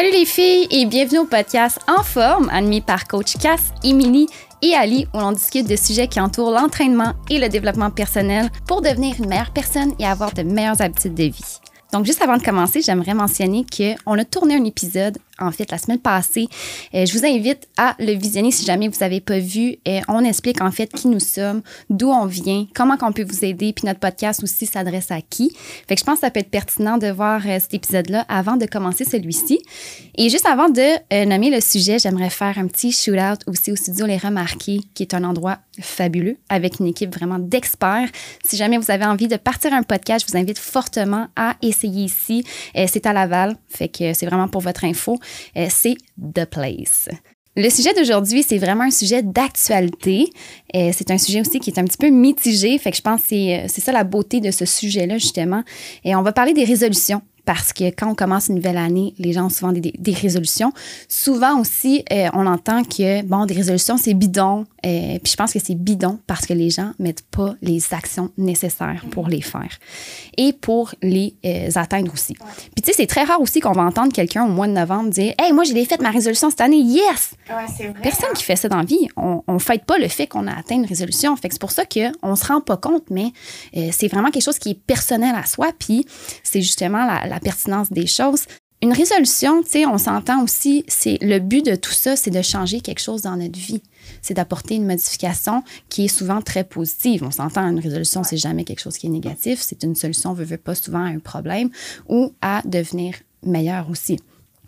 Salut les filles et bienvenue au podcast En forme, animé par coach Cass, Emily et Ali, où l'on discute de sujets qui entourent l'entraînement et le développement personnel pour devenir une meilleure personne et avoir de meilleures habitudes de vie. Donc, juste avant de commencer, j'aimerais mentionner qu'on a tourné un épisode en fait la semaine passée. Euh, je vous invite à le visionner si jamais vous n'avez pas vu. Et on explique en fait qui nous sommes, d'où on vient, comment on peut vous aider, puis notre podcast aussi s'adresse à qui. Fait que je pense que ça peut être pertinent de voir euh, cet épisode-là avant de commencer celui-ci. Et juste avant de euh, nommer le sujet, j'aimerais faire un petit shoot-out aussi au studio Les Remarqués, qui est un endroit fabuleux avec une équipe vraiment d'experts. Si jamais vous avez envie de partir un podcast, je vous invite fortement à essayer ici. c'est à Laval, fait que c'est vraiment pour votre info. Euh, c'est The Place. Le sujet d'aujourd'hui, c'est vraiment un sujet d'actualité. Euh, c'est un sujet aussi qui est un petit peu mitigé, fait que je pense que c'est euh, ça la beauté de ce sujet-là, justement. Et on va parler des résolutions parce que quand on commence une nouvelle année, les gens ont souvent des, des résolutions. Souvent aussi, euh, on entend que, bon, des résolutions, c'est bidon. Euh, puis je pense que c'est bidon parce que les gens mettent pas les actions nécessaires pour les faire et pour les euh, atteindre aussi. Puis tu sais, c'est très rare aussi qu'on va entendre quelqu'un au mois de novembre dire Hey, moi, j'ai fait ma résolution cette année, yes! vrai, Personne qui fait ça dans la vie. On ne fête pas le fait qu'on a atteint une résolution. Fait que c'est pour ça qu'on ne se rend pas compte, mais c'est vraiment quelque chose qui est personnel à soi. Puis c'est justement la, la pertinence des choses. Une résolution, tu sais, on s'entend aussi, c'est le but de tout ça, c'est de changer quelque chose dans notre vie. C'est d'apporter une modification qui est souvent très positive. On s'entend, une résolution, c'est jamais quelque chose qui est négatif. C'est une solution, on veut, veut pas souvent à un problème ou à devenir meilleur aussi.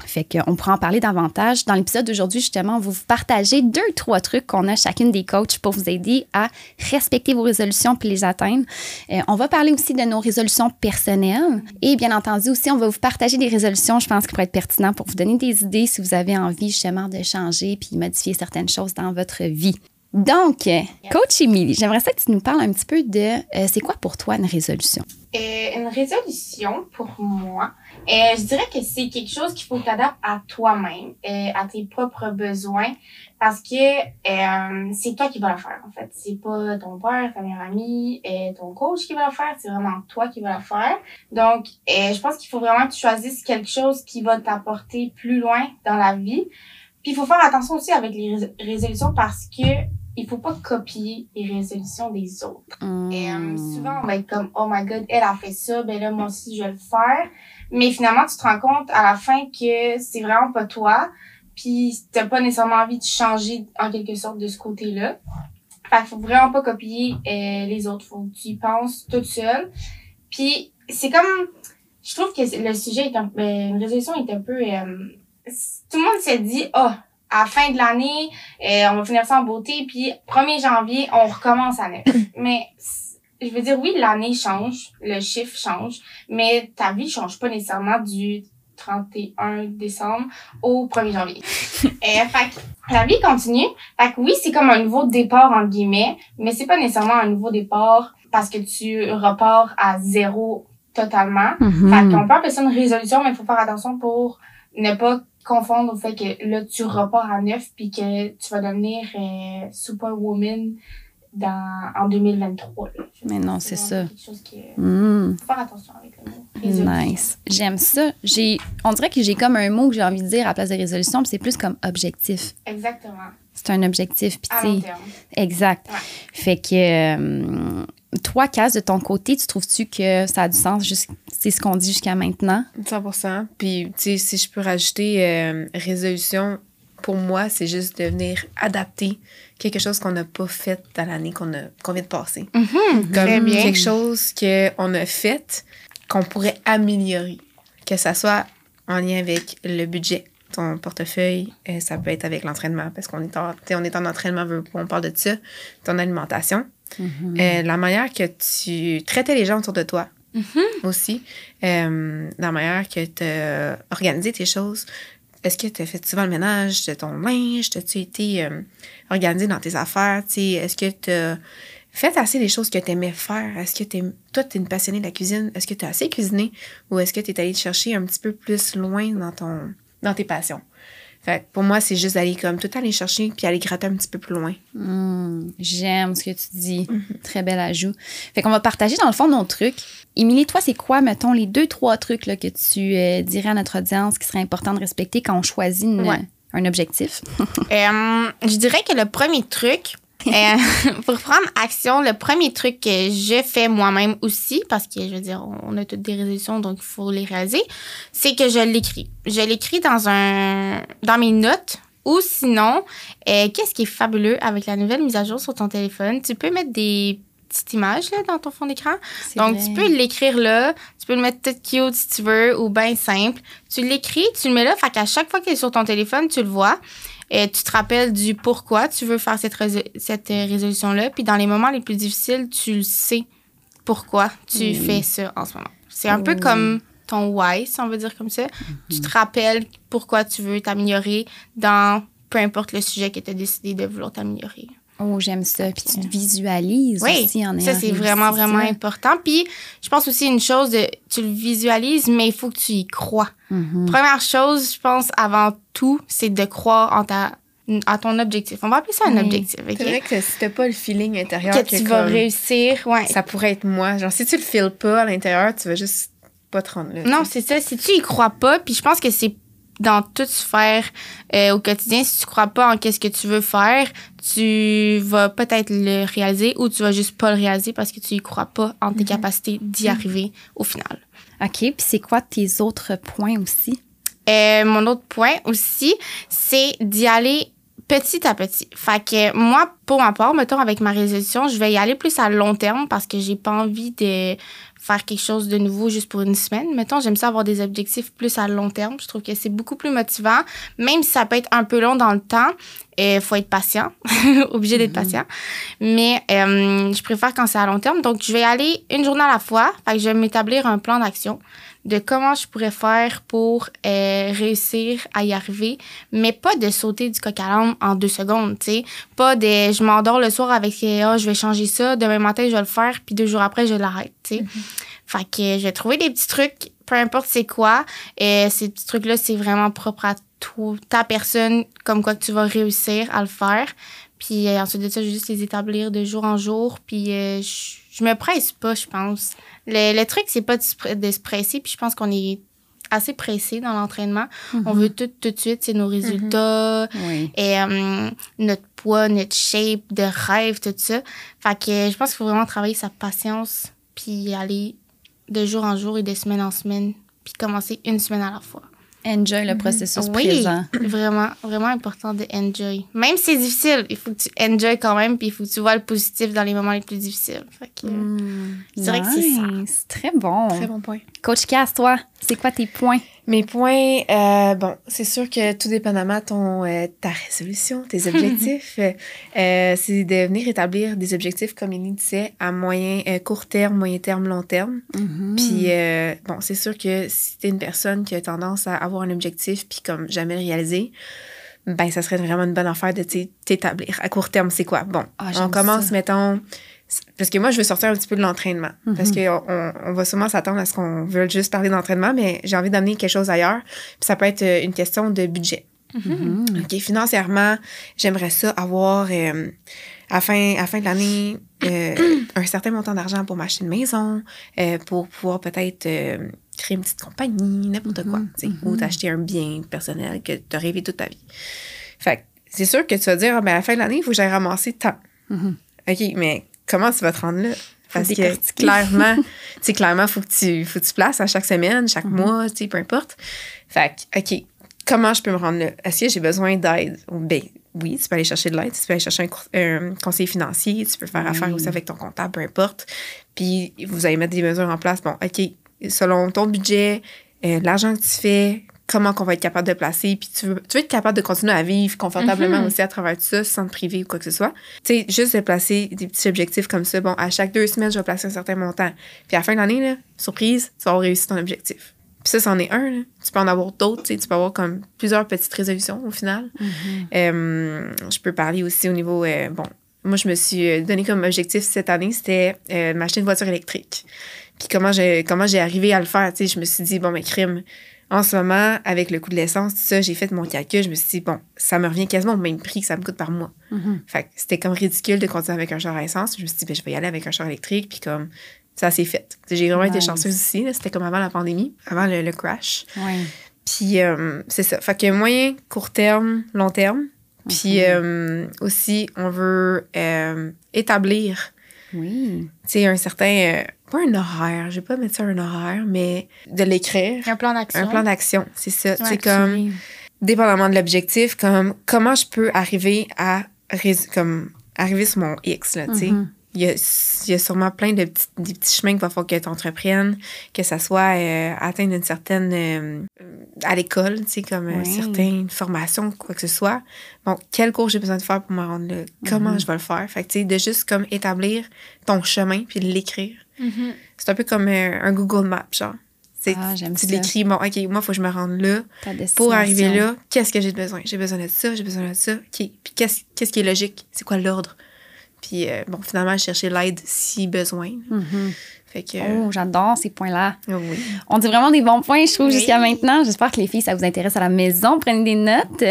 Fait qu'on pourra en parler davantage. Dans l'épisode d'aujourd'hui, justement, on va vous partager deux, trois trucs qu'on a chacune des coachs pour vous aider à respecter vos résolutions puis les atteindre. Euh, on va parler aussi de nos résolutions personnelles. Et bien entendu, aussi, on va vous partager des résolutions, je pense, qui pourraient être pertinentes pour vous donner des idées si vous avez envie, justement, de changer puis modifier certaines choses dans votre vie. Donc, coach Emily, j'aimerais ça que tu nous parles un petit peu de euh, c'est quoi pour toi une résolution? Euh, une résolution, pour moi, euh, je dirais que c'est quelque chose qu'il faut t'adapter à toi-même, euh, à tes propres besoins, parce que euh, c'est toi qui vas le faire, en fait. C'est pas ton père, ta meilleure amie, euh, ton coach qui va le faire, c'est vraiment toi qui vas le faire. Donc, je pense qu'il faut vraiment que tu choisisses quelque chose qui va t'apporter plus loin dans la vie. Puis, il faut faire attention aussi avec les résolutions parce que il faut pas copier les résolutions des autres. Et euh, souvent, on va être comme, oh my god, elle a fait ça, ben là, moi aussi, je vais le faire. Mais finalement, tu te rends compte à la fin que c'est vraiment pas toi, puis t'as pas nécessairement envie de changer en quelque sorte de ce côté-là. Fait faut vraiment pas copier euh, les autres. Faut que tu y penses toute seule. Puis c'est comme, je trouve que le sujet est un, ben, une résolution est un peu, euh, tout le monde s'est dit, oh, à la fin de l'année, euh, on va finir ça en beauté, puis 1er janvier, on recommence à neuf. mais je veux dire, oui, l'année change, le chiffre change, mais ta vie change pas nécessairement du 31 décembre au 1er janvier. euh, fait que la vie continue. Fait que oui, c'est comme un nouveau départ, en guillemets, mais c'est pas nécessairement un nouveau départ parce que tu repars à zéro totalement. Mm-hmm. Fait qu'on peut appeler ça une résolution, mais il faut faire attention pour ne pas confondre au fait que là, tu repars à neuf puis que tu vas devenir euh, superwoman dans, en 2023. Mais non, c'est ça. Quelque chose qui mm. Faut faire attention avec le mot. Nice. J'aime ça. J'ai, on dirait que j'ai comme un mot que j'ai envie de dire à la place de résolution, puis c'est plus comme objectif. Exactement. C'est un objectif. Puis à long terme. Exact. Fait que euh, toi, Cass, de ton côté, tu trouves-tu que ça a du sens, c'est ce qu'on dit jusqu'à maintenant? 100% Puis, tu sais, si je peux rajouter euh, résolution, pour moi, c'est juste de venir adapter quelque chose qu'on n'a pas fait dans l'année qu'on vient de passer. Mm-hmm. Comme quelque chose qu'on a fait qu'on pourrait améliorer. Que ça soit en lien avec le budget, ton portefeuille, euh, ça peut être avec l'entraînement, parce qu'on est, en, on est en entraînement, on parle de ça, ton alimentation. Mm-hmm. Euh, la manière que tu traitais les gens autour de toi mm-hmm. aussi, euh, la manière que tu as organisé tes choses. Est-ce que tu as fait souvent le ménage de ton linge? As-tu été organisé dans tes affaires? Est-ce que tu as fait assez des choses que tu aimais faire? Est-ce que es, toi, tu es une passionnée de la cuisine? Est-ce que tu as assez cuisiné? Ou est-ce que tu es allé chercher un petit peu plus loin dans, ton, dans tes passions? Fait que pour moi, c'est juste d'aller comme tout aller chercher puis aller gratter un petit peu plus loin. Hmm, J'aime ce que tu dis. Très bel ajout. Fait qu'on va partager dans le fond nos trucs. Émilie, toi, c'est quoi, mettons, les deux, trois trucs là, que tu euh, dirais à notre audience qui serait important de respecter quand on choisit une- Ouais. un objectif? Euh, je dirais que le premier truc, pour prendre action, le premier truc que je fais moi-même aussi, parce que je veux dire, on a toutes des résolutions, donc il faut les réaliser, c'est que je l'écris. Je l'écris dans un dans mes notes. Ou sinon, euh, qu'est-ce qui est fabuleux avec la nouvelle mise à jour sur ton téléphone? Tu peux mettre des petites images là, dans ton fond d'écran. Donc, vrai. tu peux l'écrire là, tu peux le mettre peut-être cute si tu veux, ou bien simple. Tu l'écris, tu le mets là, fait qu'à chaque fois qu'il est sur ton téléphone, tu le vois. Et tu te rappelles du pourquoi tu veux faire cette, résol- cette euh, résolution-là. Puis dans les moments les plus difficiles, tu le sais pourquoi tu fais ça en ce moment. C'est un peu comme ton why, si on veut dire comme ça. Tu te rappelles pourquoi tu veux t'améliorer dans peu importe le sujet que tu as décidé de vouloir t'améliorer. Oh, j'aime ça. Puis tu te visualises Oui, aussi en ayant ça c'est vraiment, vraiment important. Puis je pense aussi une chose, de, tu le visualises, mais il faut que tu y crois. Mhm. Première chose, je pense, avant tout, c'est de croire en ta, à ton objectif. On va appeler ça un Oui. objectif, OK? C'est vrai que si t'as pas le feeling intérieur Que tu vas réussir, ouais. ça pourrait être moi. Genre, si tu le files pas à l'intérieur, tu vas juste pas te rendre là. Non, c'est ça. Si tu y crois pas, puis je pense que c'est dans toute sphère euh, au quotidien, si tu crois pas en qu'est-ce que tu veux faire, tu vas peut-être le réaliser ou tu vas juste pas le réaliser parce que tu y crois pas en tes capacités d'y arriver au final. OK. Puis c'est quoi tes autres points aussi? Euh, mon autre point aussi, c'est d'y aller petit à petit. Fait que moi, pour ma part, mettons, avec ma résolution, je vais y aller plus à long terme parce que j'ai pas envie de faire quelque chose de nouveau juste pour une semaine. Mettons, j'aime ça avoir des objectifs plus à long terme. Je trouve que c'est beaucoup plus motivant, même si ça peut être un peu long dans le temps. Il faut être patient, obligé d'être patient. Mais euh, je préfère quand c'est à long terme. Donc, je vais aller une journée à la fois. Fait que je vais m'établir un plan d'action de comment je pourrais faire pour euh, réussir à y arriver, mais pas de sauter du coq à l'âne en deux secondes, tu sais. Pas de je m'endors le soir avec ah, je vais changer ça, demain matin je vais le faire, puis deux jours après je l'arrête, tu sais. Fait que je vais trouver des petits trucs, peu importe c'est quoi. Et ces petits trucs-là, c'est vraiment propre à toi, ta personne, comme quoi que tu vas réussir à le faire. Puis euh, ensuite de ça, je vais juste les établir de jour en jour. Puis euh, je, je me presse pas, je pense. Le, le truc, c'est pas de de se presser. Puis je pense qu'on est assez pressé dans l'entraînement. On veut tout tout de suite, c'est nos résultats, Oui. et euh, notre poids, notre shape de rêve, tout ça. Fait que je pense qu'il faut vraiment travailler sa patience, puis aller de jour en jour et de semaine en semaine, puis commencer une semaine à la fois. Enjoy le processus oui, présent. vraiment, vraiment important de enjoy. Même si c'est difficile, il faut que tu enjoy quand même, puis il faut que tu vois le positif dans les moments les plus difficiles. Fait que, je dirais que c'est ça. Très bon. Très bon point. Coach Cass, toi, c'est quoi tes points? Mes points, euh, bon, c'est sûr que tout dépendamment ton euh, ta résolution, tes objectifs, euh, c'est de venir établir des objectifs, comme il disait, à moyen, court terme, moyen terme, long terme. Mm-hmm. Puis, bon, c'est sûr que si t'es une personne qui a tendance à avoir un objectif puis comme jamais le réaliser, ben, ça serait vraiment une bonne affaire de t'é- t'établir. À court terme, c'est quoi? Bon, Ah, on commence, ça. mettons... Parce que moi, je veux sortir un petit peu de l'entraînement. Mhm. Parce qu'on on, on va sûrement s'attendre à ce qu'on veut juste parler d'entraînement, mais j'ai envie d'amener quelque chose ailleurs. Puis ça peut être euh, une question de budget. Mhm. OK, financièrement, j'aimerais ça avoir, euh, à, fin, à fin de l'année, euh, un certain montant d'argent pour m'acheter une maison, euh, pour pouvoir peut-être euh, créer une petite compagnie, n'importe quoi, sais, ou t'acheter un bien personnel que tu as rêvé toute ta vie. Fait que c'est sûr que tu vas dire, Ah, ben, à la fin de l'année, il faut que j'aille ramasser tant. Mhm. OK, mais comment tu vas te rendre là? Parce que clairement, tu clairement, faut que tu, faut que tu places à chaque semaine, chaque mois, tu sais, peu importe. Fait que, OK, comment je peux me rendre là? Est-ce que j'ai besoin d'aide? Ben, oui, tu peux aller chercher de l'aide, tu peux aller chercher un, conseiller financier, tu peux faire affaire aussi avec ton comptable, peu importe. Puis, vous allez mettre des mesures en place. Bon, OK, selon ton budget, euh, l'argent que tu fais, comment qu'on va être capable de placer, puis tu veux, tu veux être capable de continuer à vivre confortablement Mhm. aussi à travers tout ça, sans te priver ou quoi que ce soit. Tu sais, juste de placer des petits objectifs comme ça. Bon, à chaque deux semaines, je vais placer un certain montant. Puis à la fin de l'année, surprise, tu vas avoir réussi ton objectif. Puis ça, c'en est un. là. Tu peux en avoir d'autres. tu peux avoir comme plusieurs petites résolutions au final. Mhm. Euh, je peux parler aussi au niveau. euh, bon, moi, je me suis donné comme objectif cette année, c'était euh, m'acheter une voiture électrique. Puis comment j'ai comment j'ai arrivé à le faire, tu sais, je me suis dit, bon, mais crime, en ce moment, avec le coût de l'essence, tout ça, j'ai fait mon calcul. Je me suis dit, bon, ça me revient quasiment au même prix que ça me coûte par mois. Mhm. Fait que c'était comme ridicule de continuer avec un char à essence. Je me suis dit, ben, je vais y aller avec un char électrique. Puis comme, ça s'est fait. J'ai vraiment été chanceuse ici. C'était comme avant la pandémie, avant le, le crash. Ouais. Puis euh, c'est ça. Fait que moyen, court terme, long terme. Puis Mhm. euh, aussi, on veut euh, établir Oui. tu sais, un certain. euh, pas un horaire, je vais pas mettre ça un horaire, mais de l'écrire. Un plan d'action. Un plan d'action, c'est ça. Ouais, c'est comme, Oui. dépendamment de l'objectif, comme comment je peux arriver à comme arriver sur mon X, là, tu sais. Mhm. Il y, a, il y a sûrement plein de petits, des petits chemins qu'il va falloir que tu entreprennes, que ça soit euh, atteindre une certaine. euh, à l'école, tu sais, comme euh, Oui. certaines formations, quoi que ce soit. Bon, quel cours j'ai besoin de faire pour me rendre là? Comment Mhm. je vais le faire? Fait que, tu sais, de juste comme établir ton chemin puis de l'écrire. Mhm. C'est un peu comme euh, un Google Map, genre. Ah, tu l'écris, bon, OK, moi, il faut que je me rende là. Pour arriver là, qu'est-ce que j'ai besoin? J'ai besoin de ça, j'ai besoin de ça. OK. Puis qu'est-ce, qu'est-ce qui est logique? C'est quoi l'ordre? Puis, euh, bon, finalement, chercher l'aide si besoin. Mhm. Fait que, Oh, j'adore ces points-là. euh, oui. On dit vraiment des bons points, je trouve, Oui. jusqu'à maintenant. J'espère que les filles, ça vous intéresse à la maison. Prenez des notes.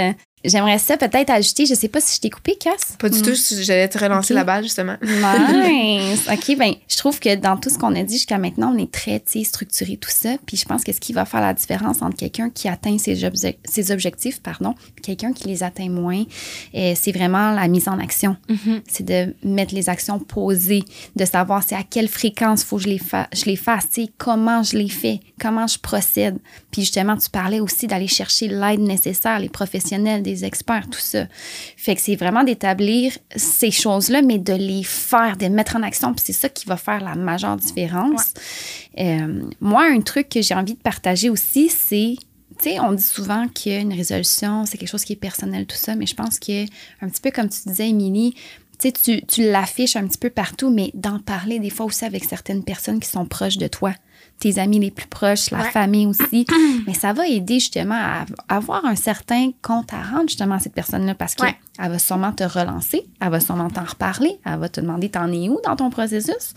J'aimerais ça peut-être ajouter, je sais pas si je t'ai coupé, Cass. Pas du Mm. tout, j'allais te relancer Ok. la balle, justement. Nice. OK, ben, je trouve que dans tout ce qu'on a dit jusqu'à maintenant, on est très, tu sais, structuré, tout ça. Puis je pense que ce qui va faire la différence entre quelqu'un qui atteint ses, obje- ses objectifs, pardon, quelqu'un qui les atteint moins, euh, c'est vraiment la mise en action. Mhm. C'est de mettre les actions posées, de savoir c'est à quelle fréquence faut que je les, fa- je les fasse, tu sais, comment je les fais, comment je procède. Puis justement, tu parlais aussi d'aller chercher l'aide nécessaire, les professionnels, des experts, tout ça. Fait que c'est vraiment d'établir ces choses-là, mais de les faire, de les mettre en action. Puis c'est ça qui va faire la majeure différence. Euh, moi, un truc que j'ai envie de partager aussi, c'est tu sais, on dit souvent qu'une résolution, c'est quelque chose qui est personnel, tout ça, mais je pense que, un petit peu comme tu disais, Émilie, tu sais, tu, tu l'affiches un petit peu partout, mais d'en parler des fois aussi avec certaines personnes qui sont proches de toi, tes amis les plus proches, la Ouais. famille aussi, mais ça va aider justement à avoir un certain compte à rendre justement à cette personne-là parce Ouais. Va sûrement te relancer, elle va sûrement t'en reparler, elle va te demander t'en es où dans ton processus.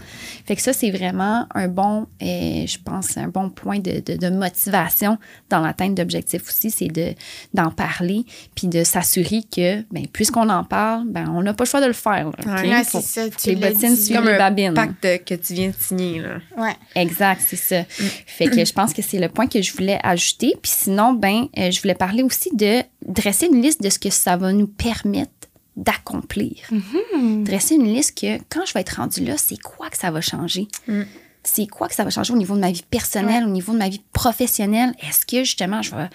Fait que ça, c'est vraiment un bon, euh, je pense, un bon point de, de- de motivation dans l'atteinte d'objectifs aussi, c'est de, d'en parler puis de s'assurer que, ben, puisqu'on en parle, ben, on n'a pas le choix de le faire. là? Ouais. C'est ça. Tu les bottines suivent Comme les un babines. pacte de- que tu viens de signer, là. Ouais. Exact, c'est ça. Fait que je pense que c'est le point que je voulais ajouter. Puis sinon, ben, euh, je voulais parler aussi de dresser une liste de ce que ça va nous permettre d'accomplir. Mhm. Dresser une liste que quand je vais être rendue là, c'est quoi que ça va changer? Mm. C'est quoi que ça va changer au niveau de ma vie personnelle, au niveau de ma vie professionnelle? Est-ce que justement, je vais,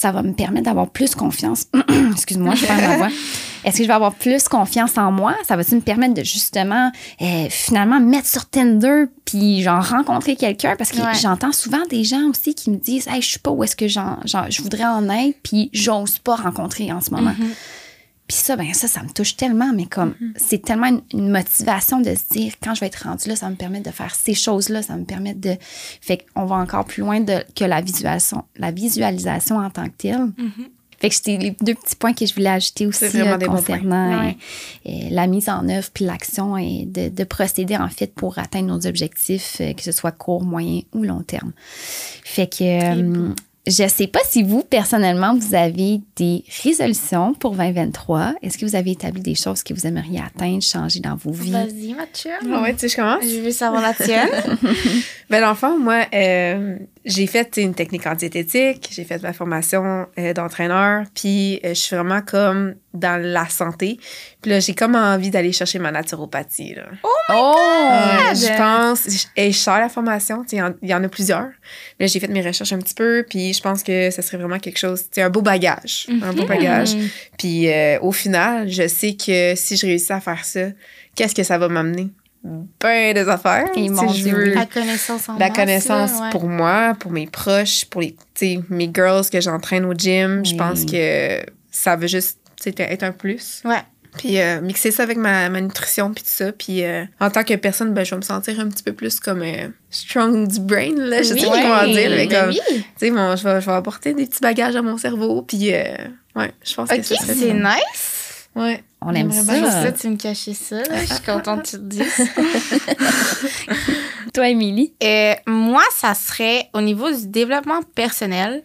ça va me permettre d'avoir plus confiance? Excuse-moi, je perds ma voix. Est-ce que je vais avoir plus confiance en moi? Ça va-tu me permettre de justement, euh, finalement, mettre sur Tinder puis genre rencontrer quelqu'un? Parce que Ouais. j'entends souvent des gens aussi qui me disent, hey, je sais pas où est-ce que j'en, j'en- je voudrais en être puis j'ose pas rencontrer en ce moment. Mhm. Puis ça, ben ça, ça me touche tellement, mais comme c'est tellement une, une motivation de se dire quand je vais être rendue là, ça me permet de faire ces choses-là, ça me permet de. Fait qu'on va encore plus loin de, que la visualisation, la visualisation en tant que telle. Fait que c'était les deux petits points que je voulais ajouter aussi bons concernant. Ouais. euh, euh, la mise en œuvre puis l'action et de, de procéder en fait pour atteindre nos objectifs, euh, que ce soit court, moyen ou long terme. Fait que je sais pas si vous, personnellement, vous avez des résolutions pour 2023. Est-ce que vous avez établi des choses que vous aimeriez atteindre, changer dans vos vies? Vas-y, Mathieu. Ah ouais, tu sais, je commence? Je veux savoir la tienne. Ben, dans le fond, moi, euh, j'ai fait tu sais, une technique en diététique, j'ai fait ma formation euh, d'entraîneur, puis euh, je suis vraiment comme dans la santé. Puis là, j'ai comme envie d'aller chercher ma naturopathie. Là. Oh! Euh, je pense, et je sors la formation, tu sais, il y en- il y, en a plusieurs. Mais j'ai fait mes recherches un petit peu, puis je pense que ça serait vraiment quelque chose, tu sais, un beau bagage. Un beau bagage. Mhm. Puis euh, au final, je sais que si je réussis à faire ça, qu'est-ce que ça va m'amener? Ben des affaires. Et mon Dieu, veux. La connaissance en la masse, connaissance là, ouais. pour moi, pour mes proches, pour les, mes girls que j'entraîne au gym. Je pense que ça veut juste être un plus. Ouais. Puis euh, mixer ça avec ma, ma nutrition puis tout ça. Puis euh, en tant que personne, ben, je vais me sentir un petit peu plus comme euh, strong du brain. Là. Je sais pas comment dire. Mais Ben comme, oui. tu sais, bon, je, vais, je vais apporter des petits bagages à mon cerveau. Puis ouais, je pense que ça serait c'est nice. Ouais. On aime J'aimerais bien Pour ça. ça, tu me cachais ça. là. Je suis contente que tu le dises. Toi, Émilie? Euh, moi, ça serait au niveau du développement personnel.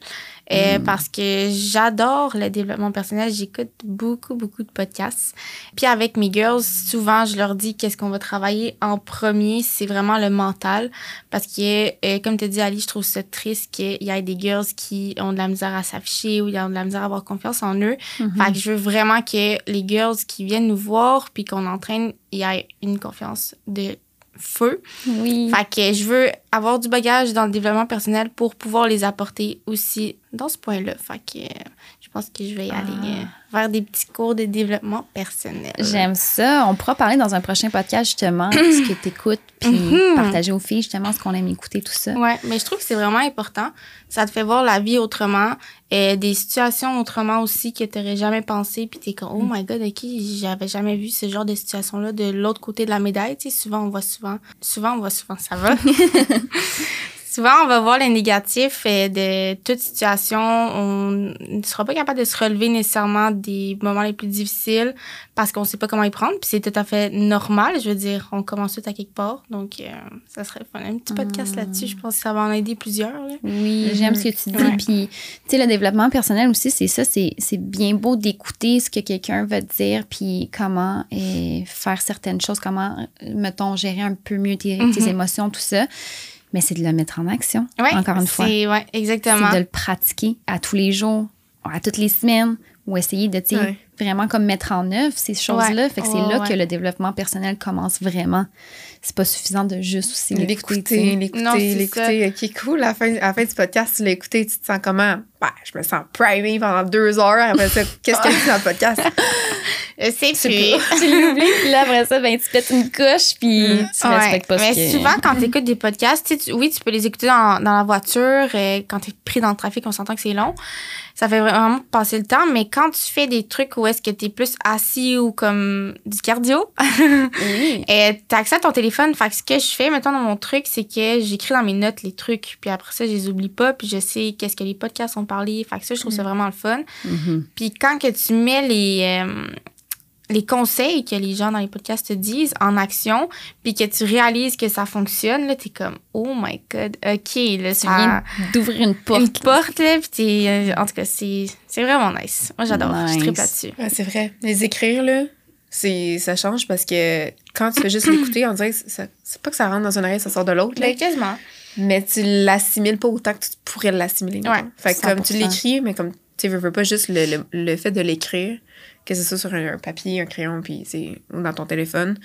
Euh, Mm. Parce que j'adore le développement personnel. J'écoute beaucoup, beaucoup de podcasts. Puis avec mes girls, souvent, je leur dis qu'est-ce qu'on va travailler en premier. C'est vraiment le mental. Parce que, euh, comme tu dit, Ali, je trouve ça triste qu'il y ait des girls qui ont de la misère à s'afficher ou ils ont de la misère à avoir confiance en eux. Mm-hmm. Fait que je veux vraiment que les girls qui viennent nous voir puis qu'on entraîne, il y ait une confiance de feu. Oui. Fait que je veux avoir du bagage dans le développement personnel pour pouvoir les apporter aussi dans ce point-là. Fait que pense que je vais y aller euh, vers des petits cours de développement personnel. J'aime ça. On pourra parler dans un prochain podcast, justement, ce que tu écoutes, puis Mhm. partager aux filles, justement, ce qu'on aime écouter, tout ça. Ouais, mais je trouve que c'est vraiment important. Ça te fait voir la vie autrement, euh, des situations autrement aussi que tu n'aurais jamais pensé, puis tu es comme, oh my god, ok, j'avais jamais vu ce genre de situation-là de l'autre côté de la médaille. Tu sais, souvent, on voit souvent, souvent, on voit souvent, ça va. souvent, on va voir les négatifs euh, de toute situation. On ne sera pas capable de se relever nécessairement des moments les plus difficiles parce qu'on sait pas comment y prendre, puis c'est tout à fait normal. Je veux dire, on commence tout à quelque part, donc euh, ça serait fun. Un petit podcast là-dessus, je pense que ça va en aider plusieurs. là. Oui, j'aime ce que tu dis. Ouais. Puis, tu sais, le développement personnel aussi, c'est ça, c'est c'est bien beau d'écouter ce que quelqu'un va te dire, puis comment et faire certaines choses, comment, euh, mettons, gérer un peu mieux tes, tes Mhm. émotions, tout ça. Mais c'est de le mettre en action, Ouais, encore une fois. c'est- Ouais, exactement. C'est de le pratiquer à tous les jours, à toutes les semaines, ou essayer de, tu Ouais. vraiment comme mettre en œuvre ces choses-là. Ouais. Fait que c'est là ouais. que le développement personnel commence vraiment. C'est pas suffisant de juste aussi l'écouter. tu. L'écouter, l'écouter, l'écouter. Ok, cool. À la, fin, à la fin du podcast, tu l'as écouté, tu te sens comment? Ben, je me sens primée pendant deux heures. Après ça, qu'est-ce qu'il y a dit dans le podcast? Euh, C'est plus. tu l'oublies, puis là, après ça, ben, tu pètes une couche, puis tu Ouais, respectes pas mais ce que... souvent, quand tu écoutes des podcasts, tu tu- oui, tu peux les écouter dans, dans la voiture. euh, quand tu es pris dans le trafic, on s'entend que c'est long. Ça fait vraiment passer le temps. Mais quand tu fais des trucs où est-ce que tu es plus assis ou comme du cardio, Oui. et tu accès à ton téléphone. Fait que ce que je fais, maintenant, dans mon truc, c'est que j'écris dans mes notes les trucs. Puis après ça, je les oublie pas. Puis je sais qu'est-ce que les podcasts ont parlé. Fait que ça, je trouve ça vraiment le fun. Mhm. Puis quand que tu mets les, euh, les conseils que les gens dans les podcasts te disent en action, puis que tu réalises que ça fonctionne, là, t'es comme, oh my god, ok, là, ça... d'ouvrir une porte. Une porte, là, puis t'es... euh, en tout cas, c'est c'est vraiment nice. Moi, j'adore. Je Nice. tripe là-dessus. Ouais, c'est vrai. Les écrire, là, c'est, ça change parce que quand tu fais juste l'écouter, on dirait que ça, c'est pas que ça rentre dans une oreille, ça sort de l'autre, là, Ben, quasiment. mais tu l'assimiles pas autant que tu pourrais l'assimiler. Ouais, fait que comme tu 100%. l'écris, mais comme tu veux, veux pas juste le, le, le fait de l'écrire, que c'est ça sur un, un papier, un crayon, puis c'est ou dans ton téléphone.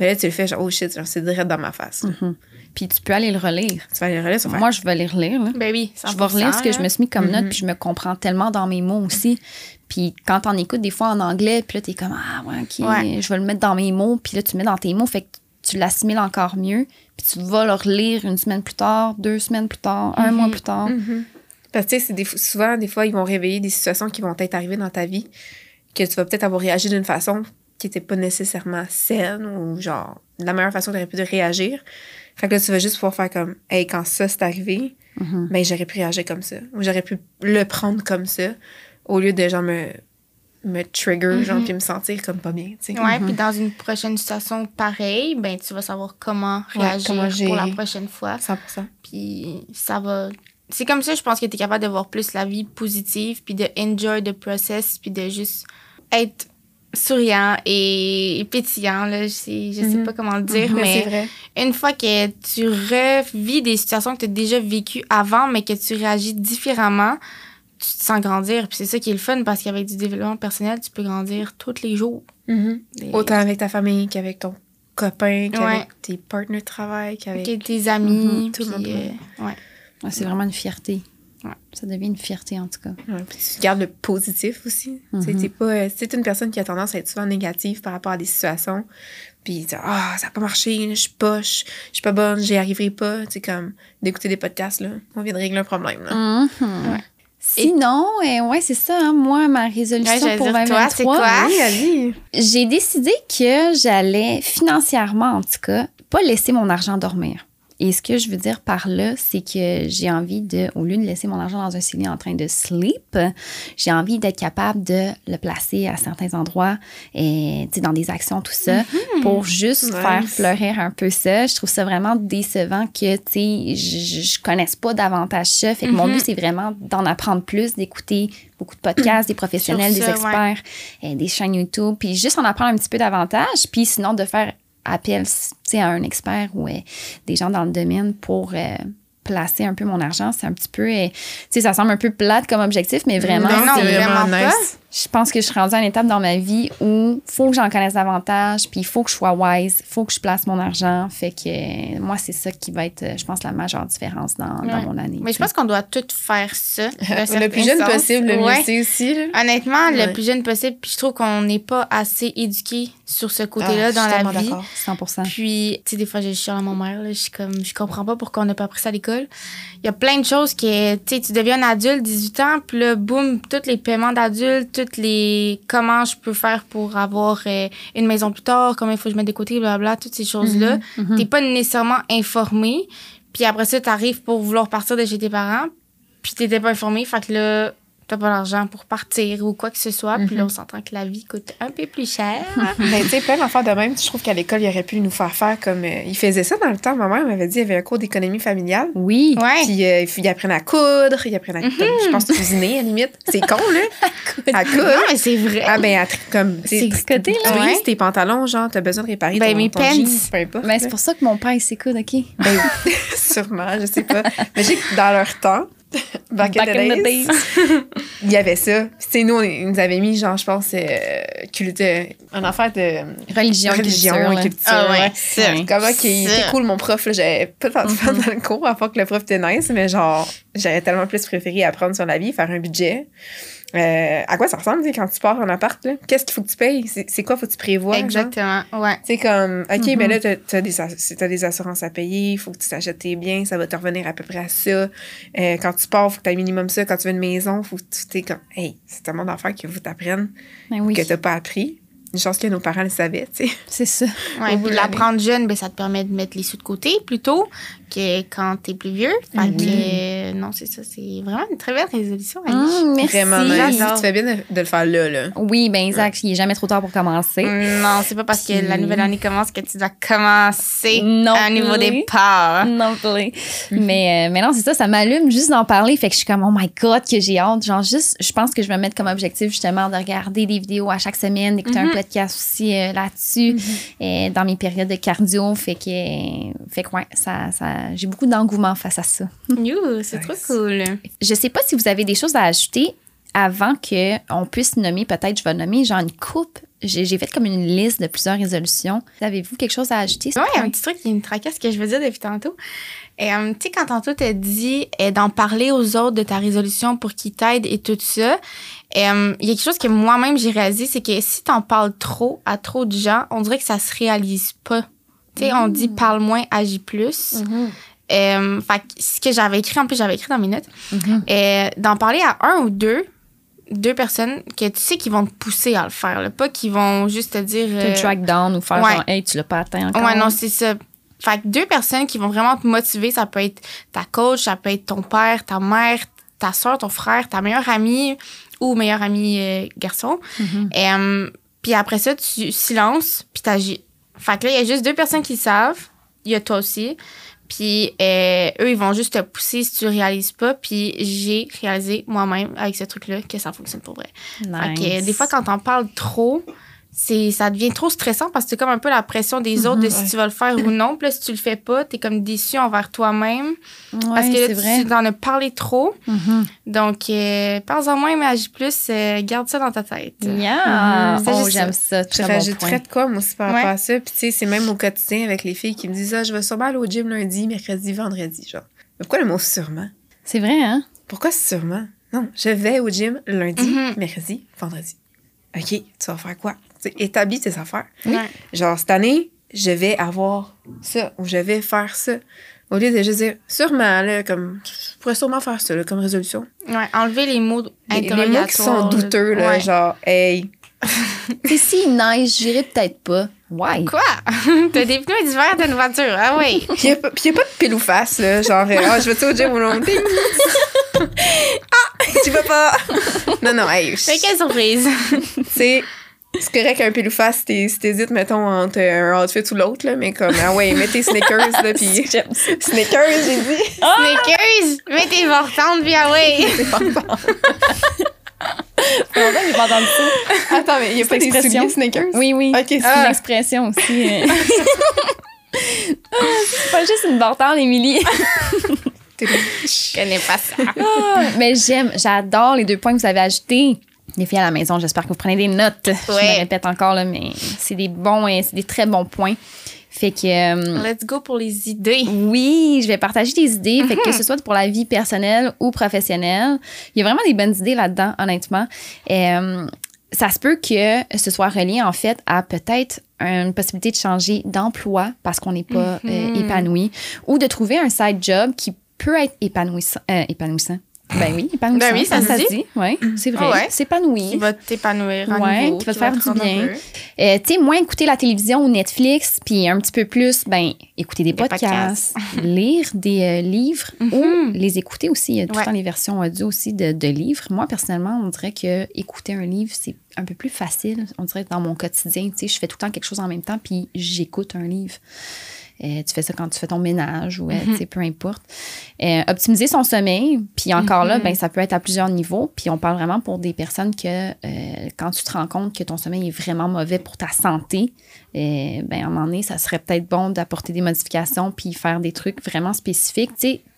Mais là, tu le fais, genre, oh shit, genre, c'est direct dans ma face. Mhm. Puis tu peux aller le relire. Tu vas aller relire, ça va faire. Moi, je vais les relire, là. Ben oui, Je vais relire ce que je me suis mis comme note, Mhm. puis je me comprends tellement dans mes mots aussi. Puis quand t'en écoutes des fois en anglais, puis là, t'es comme, ah, ouais, OK, Ouais. je vais le mettre dans mes mots, puis là, tu le mets dans tes mots, fait que tu l'assimiles encore mieux, puis tu vas le relire une semaine plus tard, deux semaines plus tard, un Mhm. mois plus tard. Parce que, tu sais, c'est des fois- souvent, des fois, ils vont réveiller des situations qui vont être arrivées dans ta vie, que tu vas peut-être avoir réagi d'une façon qui n'était pas nécessairement saine ou genre de la meilleure façon que tu aurais pu réagir. Fait que là, tu vas juste pouvoir faire comme, hey, quand ça c'est arrivé, Mhm. ben j'aurais pu réagir comme ça. Ou j'aurais pu le prendre comme ça, au lieu de genre me, me trigger, genre, Mhm. puis me sentir comme pas bien, tu sais. Ouais, puis dans une prochaine situation pareille, ben tu vas savoir comment Ouais, réagir comment pour la prochaine fois. 100%. Puis ça va. C'est comme ça, je pense que tu es capable de voir plus la vie positive, puis de enjoy the process, puis de juste être souriant et pétillant. Là. Je sais, je sais Mhm. pas comment le dire, Mais mais c'est vrai. une fois que tu revis des situations que tu as déjà vécues avant, mais que tu réagis différemment, tu te sens grandir. Puis c'est ça qui est le fun, parce qu'avec du développement personnel, tu peux grandir tous les jours. Mhm. Et- Autant avec ta famille qu'avec ton copain, qu'avec Ouais. tes partenaires de travail, qu'avec... Avec tes amis, Mhm, tout le monde. euh, ouais. Ouais, c'est vraiment une fierté. Ouais. Ça devient une fierté, en tout cas. Ouais, puis tu gardes le positif aussi. Tu sais, t'es pas, si t'es une personne qui a tendance à être souvent négative par rapport à des situations, puis tu dis, ah, ça n'a pas marché, je suis poche, je suis pas bonne, j'y arriverai pas. Tu sais, comme d'écouter des podcasts, là, on vient de régler un problème. Là. Mhm. Ouais. Sinon, euh, ouais, c'est ça, hein, moi, ma résolution Ouais, pour dire, toi, 2023. c'est quoi? Oui. J'ai décidé que j'allais financièrement, en tout cas, pas laisser mon argent dormir. Et ce que je veux dire par là, c'est que j'ai envie de, au lieu de laisser mon argent dans un cellier en train de sleep, j'ai envie d'être capable de le placer à certains endroits, et, dans des actions, tout ça, Mhm. pour juste Nice. faire fleurir un peu ça. Je trouve ça vraiment décevant que, je, je connaisse pas davantage ça. Fait que mon Mhm. but, c'est vraiment d'en apprendre plus, d'écouter beaucoup de podcasts, des professionnels, des ouais. experts, des chaînes YouTube, puis juste en apprendre un petit peu davantage, puis sinon de faire appel à un expert ou euh, des gens dans le domaine pour euh, placer un peu mon argent. C'est un petit peu, euh, tu sais, ça semble un peu plate comme objectif, mais vraiment, c'est vraiment vraiment nice. Je pense que je suis rendue à une étape dans ma vie où faut que j'en connaisse davantage, puis il faut que je sois wise, faut que je place mon argent. Fait que moi, c'est ça qui va être, je pense, la majeure différence dans, dans mon année. Mais je pense qu'on doit tous faire ça. le plus jeune sens. possible, le Ouais. mieux c'est aussi. là. Honnêtement, Ouais. le plus jeune possible. Puis je trouve qu'on n'est pas assez éduqué sur ce Ah, côté-là je dans suis la vie. d'accord. 100 Puis, tu sais, des fois, je chiale à mon mère. Là, je suis comme, je comprends pas pourquoi on n'a pas appris ça à l'école. Il y a plein de choses que, tu sais, tu deviens un adulte, 18 ans, puis là, boum, tous les paiements d'adultes, toutes les. Comment je peux faire pour avoir euh, une maison plus tard, comment il faut que je mette de côté, blablabla, toutes ces choses-là. Mhm. T'es pas nécessairement informé. Puis après ça, t'arrives pour vouloir partir de chez tes parents, puis t'étais pas informé. Fait que là, t'as pas l'argent pour partir ou quoi que ce soit. Puis là, on s'entend que la vie coûte un peu plus cher. Ben, tu sais, plein d'enfants de même, je trouve qu'à l'école, il aurait pu nous faire faire comme. euh, ils faisaient ça dans le temps. Ma mère m'avait dit qu'il y avait un cours d'économie familiale. Oui. Ouais. Puis euh, ils apprennent à coudre, ils apprennent à. Je pense cuisiner, à la limite. C'est con, là. à coudre. Non, mais c'est vrai. Ah, ben, à comme. C'est tricoté, Tu là. Ouais. tes pantalons, genre, t'as besoin de réparer Ben, ton, mes ton pants. jean, peu importe. Mais là. c'est pour ça que mon père, il s'écoute, OK? Ben, sûrement, je sais pas. Mais j'ai que dans leur temps, back, in the days, il y avait ça. Tu sais, nous, on, ils nous avaient mis, genre, je pense, euh, culte, un affaire de Religion, religion culture, et culture. Ah ouais, qu'il Ça. était cool, mon prof, j'avais pas tant de fun Mhm. dans le cours, à part que le prof était nice, mais genre, j'aurais tellement plus préféré apprendre sur la vie, faire un budget. Euh, à quoi ça ressemble, tu quand tu pars en appart, là? Qu'est-ce qu'il faut que tu payes? C'est quoi faut que tu prévois? genre? Exactement. Ouais. C'est comme, OK, mais là, t'as as des, assurances à payer, il faut que tu t'achètes tes biens, ça va te revenir à peu près à ça. Euh, quand tu pars, faut que tu aies minimum ça. Quand tu veux une maison, faut que tu t'es comme, hey, c'est tellement d'affaires qu'il faut t'apprendre Ben oui, que t'as pas appris. Une chance que nos parents le savaient, tu sais. c'est ça. Ouais, puis l'apprendre jeune, ben, ça te permet de mettre les sous de côté plutôt que quand t'es plus vieux. Fait que, euh, non, c'est ça. C'est vraiment une très belle résolution, Annie. Hum, merci. Vraiment nice. J'adore. Tu fais bien de, de le faire là, là. Oui, ben exact. Il est jamais trop tard pour commencer. Non, c'est pas parce que la nouvelle année commence que tu dois commencer Non à un nouveau départ. Non plus. Mais, euh, mais non, c'est ça, ça m'allume juste d'en parler. Fait que je suis comme, oh my God, que j'ai hâte. Genre, juste, je pense que je vais me mettre comme objectif, justement, de regarder des vidéos à chaque semaine, d'écouter un podcast aussi euh, là-dessus, euh, dans mes périodes de cardio. Fait que, fait que ouais, ça, ça, j'ai beaucoup d'engouement face à ça. You, c'est trop cool. Je sais pas si vous avez des choses à ajouter avant qu'on puisse nommer, peut-être, je vais nommer, genre une coupe. J'ai fait comme une liste de plusieurs résolutions. Avez-vous quelque chose à ajouter? Ouais, il y a un petit truc qui me tracasse que je veux dire depuis tantôt. Euh, tu sais, quand tantôt t'as dit euh, d'en parler aux autres de ta résolution pour qu'ils t'aident et tout ça, euh, il y a quelque chose que moi-même j'ai réalisé, c'est que si t'en parles trop à trop de gens, on dirait que ça se réalise pas. Tu sais, on dit parle moins, agis plus. Fait que ce que j'avais écrit, en plus j'avais écrit dans mes notes, Mhm. euh, d'en parler à un ou deux, deux personnes que tu sais qui vont te pousser à le faire, là, pas qui vont juste te dire... Te euh, track down ou faire ouais. genre, hey, tu l'as pas atteint encore. Ouais, non, c'est ça. Fait que deux personnes qui vont vraiment te motiver, ça peut être ta coach, ça peut être ton père, ta mère, ta soeur, ton frère, ta meilleure amie ou meilleur ami euh, garçon. Euh, puis après ça, tu silences, puis t'agis. Fait que là, il y a juste deux personnes qui savent. Il y a toi aussi. Puis euh, eux, ils vont juste te pousser si tu réalises pas. Puis j'ai réalisé moi-même avec ce truc-là que ça fonctionne pour vrai. Fait que, euh, des fois, quand t'en parles trop, c'est ça devient trop stressant parce que c'est comme un peu la pression des autres de si tu vas le faire ou non. Puis là, si tu le fais pas, t'es comme déçu envers toi-même parce que là, vrai. tu t'en as parlé trop. Mhm. Donc, euh, parle-en moins, mais agis plus. euh, garde ça dans ta tête. Yeah. Mhm. Oh, j'aime ça. Je Très bon point. de quoi, moi aussi, par Ouais. rapport à ça. Puis, tu sais, c'est même au quotidien avec les filles qui me disent, ah, je vais sûrement aller au gym lundi, mercredi, vendredi, genre. Mais pourquoi le mot sûrement? C'est vrai, hein? Pourquoi sûrement? Non, je vais au gym lundi, Mhm. mercredi, vendredi. OK, tu vas faire quoi? Tu sais, établis tes affaires. Genre, cette année, je vais avoir ça ou je vais faire ça. Au lieu de juste dire, sûrement, là, comme, je pourrais sûrement faire ça, là, comme résolution. Ouais, enlever les mots Les, les interrogatoires. mots qui sont douteux, là, Ouais. genre, hey, Tu sais, s'il neige, j'irai peut-être pas. Why? Quoi? T'as des pneus d'hiver dans une voiture, ah oui. Puis il n'y a, pas de pile ou face, là. Genre, ah, je vais-tu au gym ou non? Ah! Tu vas pas! Non, non, hey. Mais quelle surprise! C'est. C'est correct qu'un pile ou face, si t'hésites, mettons, entre un outfit ou l'autre, là, mais comme, ah ouais, mets tes sneakers, là, pis. Sneakers, j'ai dit. Sneakers! Mets tes vortantes, pis ah ouais! C'est pas bon. Pendant j'ai pas entendu ça. Attends, mais il y a pas des expression. souliers sneakers? Oui, oui. Ok, c'est ah. une expression aussi. Ah, c'est pas juste une bartende, Émilie. Je connais pas ça. Ah, Mais j'aime, j'adore les deux points que vous avez ajoutés. Les filles à la maison, j'espère que vous prenez des notes. Je Ouais. me répète encore, là, mais c'est des bons et c'est des très bons points. Fait que euh, Let's go pour les idées. oui, je vais partager des idées. Fait que, ce soit pour la vie personnelle ou professionnelle, il y a vraiment des bonnes idées là-dedans, honnêtement. Euh, ça se peut que ce soit relié en fait à peut-être une possibilité de changer d'emploi parce qu'on n'est pas euh, épanoui ou de trouver un side job qui peut être épanouissant. euh, épanouissant. Ben oui, épanouissant. Ben oui, ça se dit. Oui, c'est vrai. Ah ouais. S'épanouir. Qui va t'épanouir à Ouais, nouveau. qui va te faire du bien. Euh, tu sais, moins écouter la télévision ou Netflix, puis un petit peu plus, ben, écouter des Des podcasts, lire des euh, livres ou Mhm. les écouter aussi. Il y a tout le temps les versions audio aussi de, de livres. Moi, personnellement, on dirait que écouter un livre, c'est un peu plus facile. On dirait que dans mon quotidien, tu sais, je fais tout le temps quelque chose en même temps, puis j'écoute un livre. Euh, tu fais ça quand tu fais ton ménage ou sais, peu importe. Euh, optimiser son sommeil, puis encore là, ben, ça peut être à plusieurs niveaux. Puis on parle vraiment pour des personnes que euh, quand tu te rends compte que ton sommeil est vraiment mauvais pour ta santé, ben, à un moment donné, ça serait peut-être bon d'apporter des modifications puis faire des trucs vraiment spécifiques.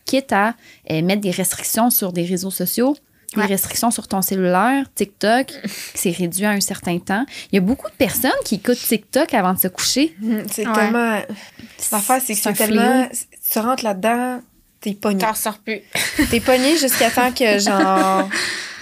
Quitte à mettre des restrictions sur des réseaux sociaux, Ouais. restrictions sur ton cellulaire, TikTok, qui s'est réduit à un certain temps. Il y a beaucoup de personnes qui écoutent TikTok avant de se coucher. Mhm, C'est Ouais. tellement. L'affaire, c'est que C'est c'est tellement. Tu rentres là-dedans, t'es pogné. T'en ressors plus. T'es pogné jusqu'à temps que, genre,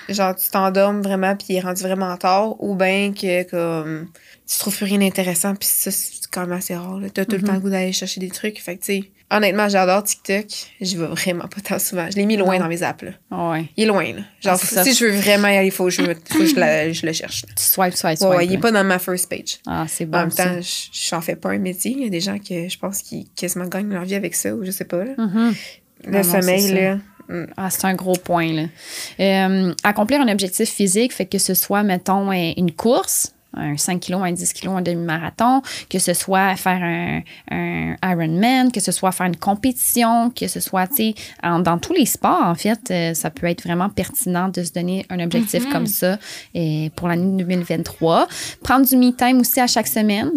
genre tu t'endormes vraiment puis il est rendu vraiment tard ou bien que, comme, tu trouves plus rien d'intéressant puis ça, c'est quand même assez rare. T'as tout le temps le goût d'aller chercher des trucs. Fait que, tu sais, honnêtement, j'adore TikTok. J'y vais vraiment pas tant souvent. Je l'ai mis loin Non. dans mes apps, là. Ouais. Il est loin, là. Genre, Ah, si je veux vraiment y aller, il faut que je, me- faut que je, la- je le cherche. Tu Ouais, swipes. ouais, il est pas dans ma first page. Ah, c'est bon. en même temps, je j'en fais pas un métier. Il y a des gens que je pense qui quasiment gagnent leur vie avec ça ou je sais pas. Là. Mhm. Le sommeil, là. Ah, c'est un gros point. Là. Euh, accomplir un objectif physique, fait que ce soit, mettons, une course, un 5 kg, un 10 kg, un demi-marathon, que ce soit faire un, un Ironman, que ce soit faire une compétition, que ce soit, tu dans tous les sports, en fait, euh, ça peut être vraiment pertinent de se donner un objectif comme ça euh, pour l'année 2023. Prendre du me-time aussi à chaque semaine.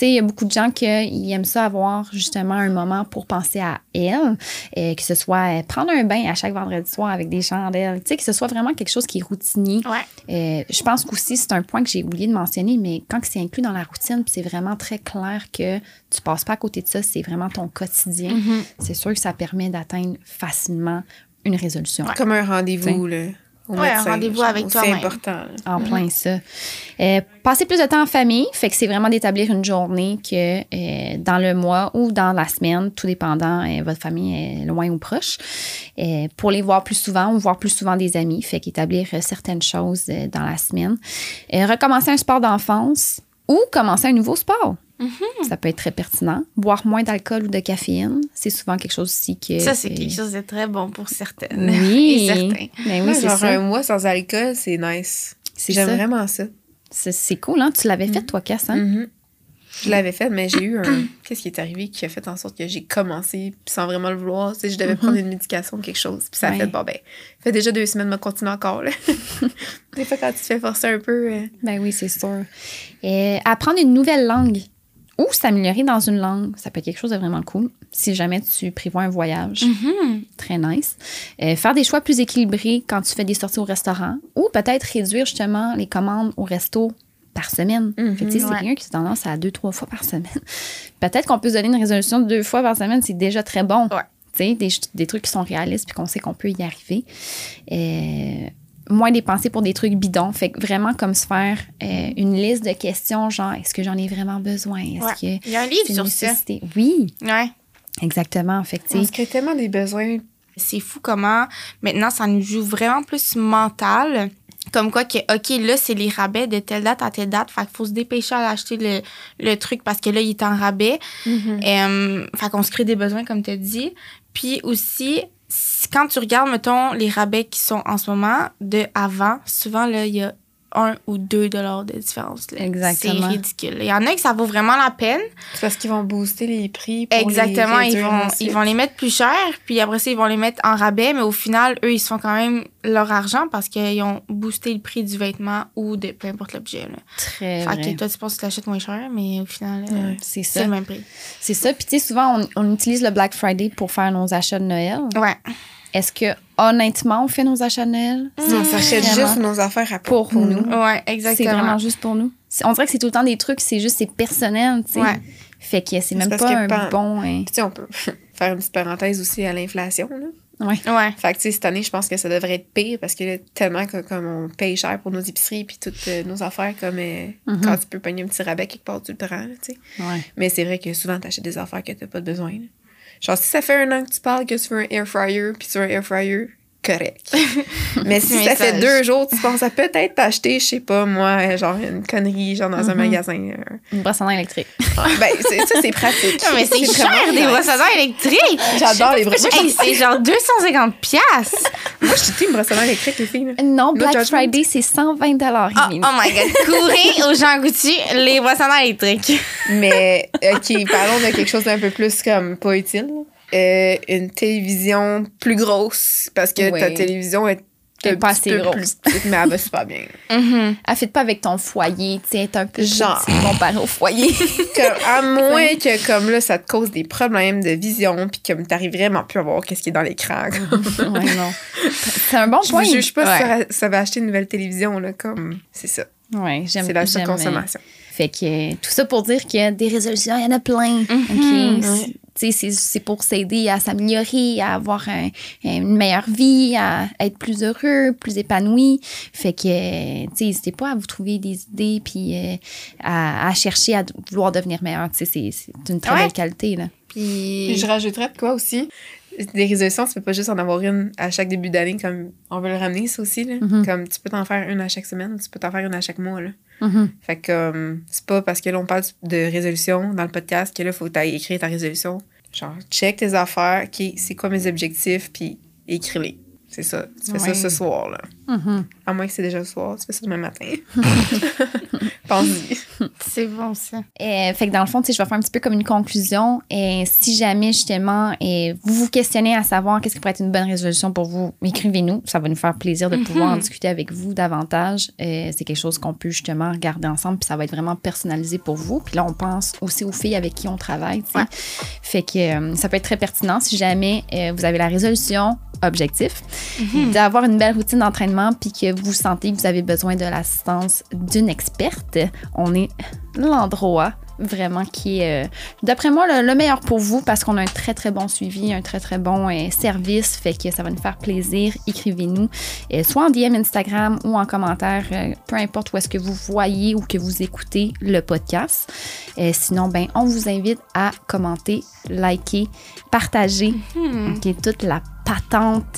Tu sais, il y a beaucoup de gens qui aiment ça avoir justement un moment pour penser à elle, euh, que ce soit euh, prendre un bain à chaque vendredi soir avec des chandelles, tu sais, que ce soit vraiment quelque chose qui est routinier. Ouais. Euh, je pense qu'aussi, c'est un point que j'ai oublié de mentionner, mais quand c'est inclus dans la routine, c'est vraiment très clair que tu passes pas à côté de ça, c'est vraiment ton quotidien, Mm-hmm. c'est sûr que ça permet d'atteindre facilement une résolution. Comme un rendez-vous, là. Ouais, un rendez-vous avec C'est toi-même. important. là. En plein ça. Euh, passer plus de temps en famille, fait que c'est vraiment d'établir une journée que euh, dans le mois ou dans la semaine, tout dépendant, euh, votre famille est loin ou proche, euh, pour les voir plus souvent ou voir plus souvent des amis, fait qu'établir euh, certaines choses euh, dans la semaine. Euh, recommencer un sport d'enfance ou commencer un nouveau sport. Ça peut être très pertinent. Boire moins d'alcool ou de caféine, c'est souvent quelque chose aussi que... Ça, c'est euh, quelque chose de très bon pour certaines. Oui. Et certains. Ben oui, Moi, c'est genre ça. un mois sans alcool, c'est nice. C'est J'aime ça. vraiment ça. C'est c'est cool, hein? Tu l'avais fait, toi, Cass, hein? Mhm. Je l'avais fait, mais j'ai eu un. Qu'est-ce qui est arrivé qui a fait en sorte que j'ai commencé sans vraiment le vouloir? Tu sais, je devais prendre une médication ou quelque chose. Puis ça a Ouais. fait, bon, ben, ça fait déjà deux semaines, me continuer encore, là. Des fois, quand tu te fais forcer un peu. euh, Ben oui, c'est sûr. Et apprendre une nouvelle langue ou s'améliorer dans une langue, ça peut être quelque chose de vraiment cool. Si jamais tu prévois un voyage, Mhm. très nice. Euh, faire des choix plus équilibrés quand tu fais des sorties au restaurant ou peut-être réduire justement les commandes au resto par semaine. Fait que, tu sais, c'est quelqu'un qui a tendance à deux, trois fois par semaine. peut-être qu'on peut se donner une résolution de deux fois par semaine, c'est déjà très bon. Ouais. Des, des trucs qui sont réalistes puis qu'on sait qu'on peut y arriver. Euh, moins dépenser pour des trucs bidons. Fait que vraiment comme se faire euh, une liste de questions, genre est-ce que j'en ai vraiment besoin? Est-ce Ouais. que Il y a un livre sur ça. Oui, Ouais. exactement. Fait que, tu On se crée tellement des besoins. C'est fou comment maintenant ça nous joue vraiment plus mental Comme quoi que, OK, là, c'est les rabais de telle date à telle date. Fait qu'il faut se dépêcher à acheter le, le truc parce que là, il est en rabais. Mm-hmm. Euh, fait qu'on se crée des besoins, comme tu as dit. Puis aussi, si- quand tu regardes, mettons, les rabais qui sont en ce moment, de avant, souvent, là, il y a un ou deux dollars de différence. là. Exactement. C'est ridicule. Il y en a que ça vaut vraiment la peine. C'est parce qu'ils vont booster les prix. Pour Exactement. les Ils vont, ensuite. ils vont les mettre plus cher, puis après ça, ils vont les mettre en rabais, mais au final, eux, ils se font quand même leur argent parce qu'ils ont boosté le prix du vêtement ou de peu importe l'objet. là. Très Fait vrai. que toi, tu penses que tu l'achètes moins cher, mais au final, euh, Ouais. C'est c'est ça. le même prix. C'est ça. Puis, tu sais, souvent, on, on utilise le Black Friday pour faire nos achats de Noël. Ouais. Est-ce que, honnêtement, on fait nos achats Noël? Si on s'achète juste nos affaires à Pour nous. Ouais, C'est exactement. vraiment juste pour nous. C'est- On dirait que c'est tout le temps des trucs, c'est juste, c'est personnel, tu sais. Ouais. Fait que c'est même pas que un bon. hein. Tu sais, on peut faire une petite parenthèse aussi à l'inflation. là. Ouais. Ouais. Fait que, tu sais, cette année, je pense que ça devrait être pire parce que là, tellement que, comme on paye cher pour nos épiceries puis toutes euh, nos affaires, comme euh, Mhm. quand tu peux pogner un petit rabais quelque part, tu le prends, tu sais. Ouais. Mais c'est vrai que souvent, t'achètes des affaires que t'as pas de besoin. là. Genre, si ça fait un an que tu parles que tu veux un air fryer puis tu veux un air fryer, correct. Mais si ça fait deux jours, tu penses à peut-être t'acheter, je sais pas, moi, euh, genre une connerie, genre dans un Mhm. magasin. euh. Une brosse à dents électrique. Ben, c'est- ça, c'est pratique. Non, mais c'est cher, des brosses à dents électriques. J'adore les brosses. Hey, c'est genre 250 piastres. Moi, je suis team brosse à dents électrique, les filles. Non, No Black. Friday, c'est 120 dollars. Oh, oh my god. Courez aux Jean Coutu, les brosses à dents électriques. Mais, OK, parlons de quelque chose d'un peu plus comme pas utile. Euh, une télévision plus grosse, parce que Oui. ta télévision est Elle pas assez peu grosse. plus mais elle va super bien. Elle fait pas avec ton foyer, tu sais, un peu Genre. Comparé au foyer. Comme, à moins que, comme là, ça te cause des problèmes de vision, puis comme t'arrives vraiment plus à voir qu'est-ce qui est dans l'écran. ouais, non. C'est un bon Je point. vous juge pas si ça, ça va acheter une nouvelle télévision, là, comme, c'est ça. Ouais, j'aime C'est la j'aime, surconsommation. euh, Fait que euh, tout ça pour dire que des résolutions, il y en a plein. OK? Sais, C'est c'est pour s'aider à s'améliorer, à avoir un- une meilleure vie, à être plus heureux, plus épanoui. Fait que, tu sais, n'hésitez pas à vous trouver des idées puis euh, à, à chercher à vouloir devenir meilleur. Tu sais, c'est c'est une très Ouais. belle qualité, là. Puis je rajouterais de quoi aussi? Des résolutions, tu peux pas juste en avoir une à chaque début d'année, comme on veut le ramener, ça aussi. Là. Mhm. Comme tu peux t'en faire une à chaque semaine, tu peux t'en faire une à chaque mois. Là. Mhm. Fait que euh, c'est pas parce que là, on parle de résolution dans le podcast que là, faut que tu écrire ta résolution. Genre, check tes affaires, OK, c'est quoi mes objectifs, puis écris-les. C'est ça. Tu fais ça ce soir, là. Mhm. À moins que c'est déjà le soir, tu fais ça demain matin. Pense-y. c'est bon, ça. Euh, fait que dans le fond, je vais faire un petit peu comme une conclusion. Et si jamais, justement, euh, vous vous questionnez à savoir qu'est-ce qui pourrait être une bonne résolution pour vous, écrivez-nous. Ça va nous faire plaisir de pouvoir en discuter avec vous davantage. C'est quelque chose qu'on peut justement regarder ensemble, puis ça va être vraiment personnalisé pour vous. Puis là, on pense aussi aux filles avec qui on travaille. Ouais. Fait que euh, ça peut être très pertinent si jamais euh, vous avez la résolution objectif, d'avoir une belle routine d'entraînement, puis que vous sentez que vous avez besoin de l'assistance d'une experte. On est l'endroit vraiment qui est, euh, d'après moi, le, le meilleur pour vous parce qu'on a un très, très bon suivi, un très, très bon euh, service. Fait que ça va nous faire plaisir. Écrivez-nous, euh, soit en DM Instagram ou en commentaire, peu importe où est-ce que vous voyez ou que vous écoutez le podcast. Sinon, ben, on vous invite à commenter, liker, partager OK, toute la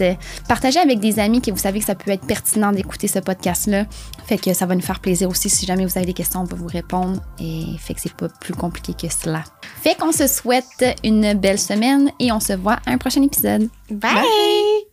Euh, Partagez avec des amis que vous savez que ça peut être pertinent d'écouter ce podcast-là. Fait que ça va nous faire plaisir aussi. Si jamais vous avez des questions, on va vous répondre. Et fait que c'est pas plus compliqué que cela. Fait qu'on se souhaite une belle semaine et on se voit à un prochain épisode. Bye.